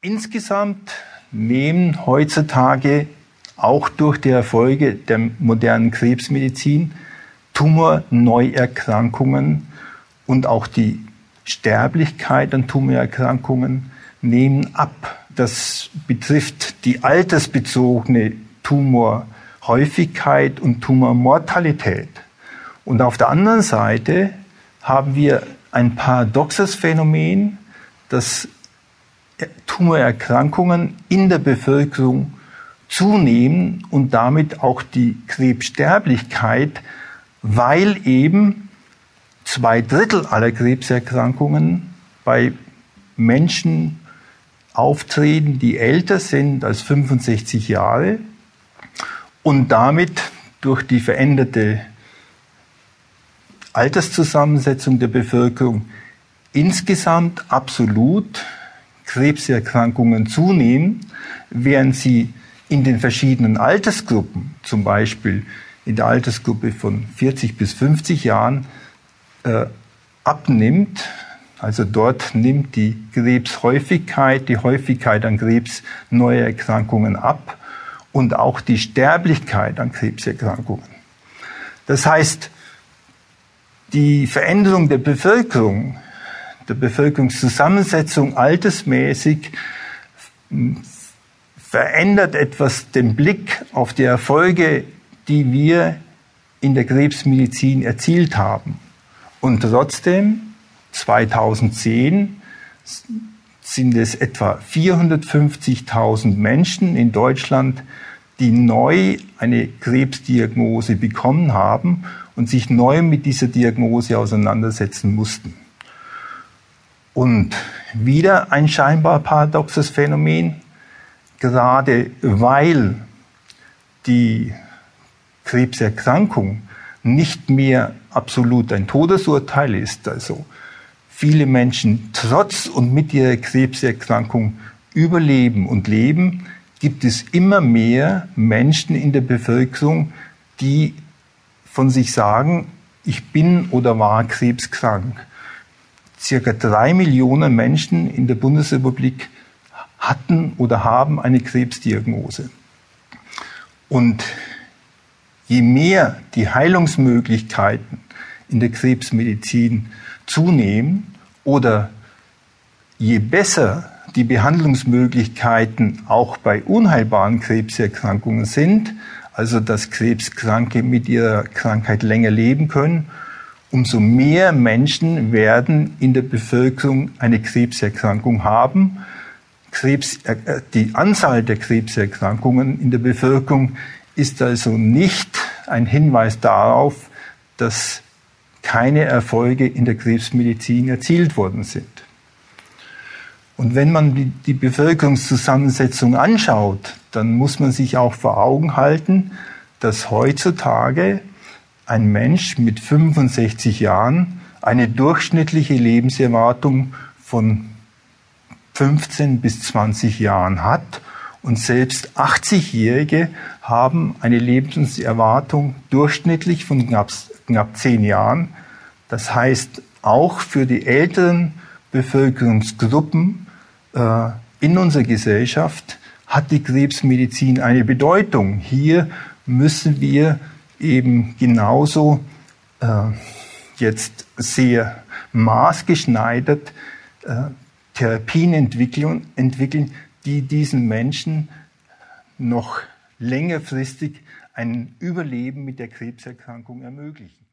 Insgesamt nehmen heutzutage auch durch die Erfolge der modernen Krebsmedizin Tumorneuerkrankungen und auch die Sterblichkeit an Tumorerkrankungen nehmen ab. Das betrifft die altersbezogene Tumorhäufigkeit und Tumormortalität. Und auf der anderen Seite haben wir ein paradoxes Phänomen, dass Tumorerkrankungen in der Bevölkerung zunehmen und damit auch die Krebssterblichkeit, weil eben zwei Drittel aller Krebserkrankungen bei Menschen auftreten, die älter sind als 65 Jahre und damit durch die veränderte Alterszusammensetzung der Bevölkerung insgesamt absolut Krebserkrankungen zunehmen, während sie in den verschiedenen Altersgruppen, zum Beispiel in der Altersgruppe von 40 bis 50 Jahren, äh, abnimmt. Also dort nimmt die Krebshäufigkeit, die Häufigkeit an Krebs ab und auch die Sterblichkeit an Krebserkrankungen. Das heißt, die Veränderung der Bevölkerung, der Bevölkerungszusammensetzung altersmäßig verändert etwas den Blick auf die Erfolge, die wir in der Krebsmedizin erzielt haben. Und trotzdem, 2010 sind es etwa 450.000 Menschen in Deutschland, die neu eine Krebsdiagnose bekommen haben und sich neu mit dieser Diagnose auseinandersetzen mussten. Und wieder ein scheinbar paradoxes Phänomen, gerade weil die Krebserkrankung nicht mehr absolut ein Todesurteil ist, also viele Menschen trotz und mit ihrer Krebserkrankung überleben und leben, gibt es immer mehr Menschen in der Bevölkerung, die von sich sagen, ich bin oder war krebskrank. Circa drei Millionen Menschen in der Bundesrepublik hatten oder haben eine Krebsdiagnose. Und je mehr die Heilungsmöglichkeiten in der Krebsmedizin zunehmen oder je besser die Behandlungsmöglichkeiten auch bei unheilbaren Krebserkrankungen sind, also dass Krebskranke mit ihrer Krankheit länger leben können, umso mehr Menschen werden in der Bevölkerung eine Krebserkrankung haben. Krebs, äh, die Anzahl der Krebserkrankungen in der Bevölkerung ist also nicht ein Hinweis darauf, dass keine Erfolge in der Krebsmedizin erzielt worden sind. Und wenn man die Bevölkerungszusammensetzung anschaut, dann muss man sich auch vor Augen halten, dass heutzutage ein Mensch mit 65 Jahren eine durchschnittliche Lebenserwartung von 15 bis 20 Jahren hat und selbst 80-Jährige haben eine Lebenserwartung durchschnittlich von knapp, knapp 10 Jahren. Das heißt, auch für die älteren Bevölkerungsgruppen äh, in unserer Gesellschaft hat die Krebsmedizin eine Bedeutung. Hier müssen wir eben genauso äh, jetzt sehr maßgeschneidert äh, Therapien entwickeln, entwickeln, die diesen Menschen noch längerfristig ein Überleben mit der Krebserkrankung ermöglichen.